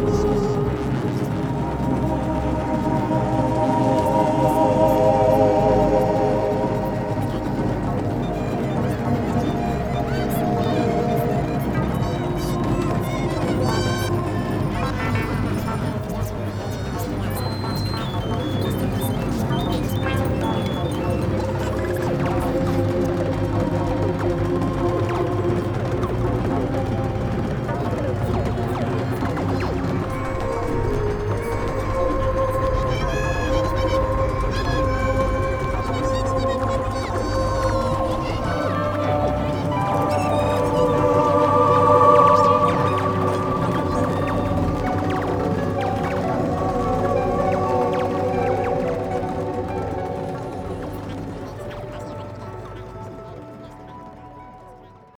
могу.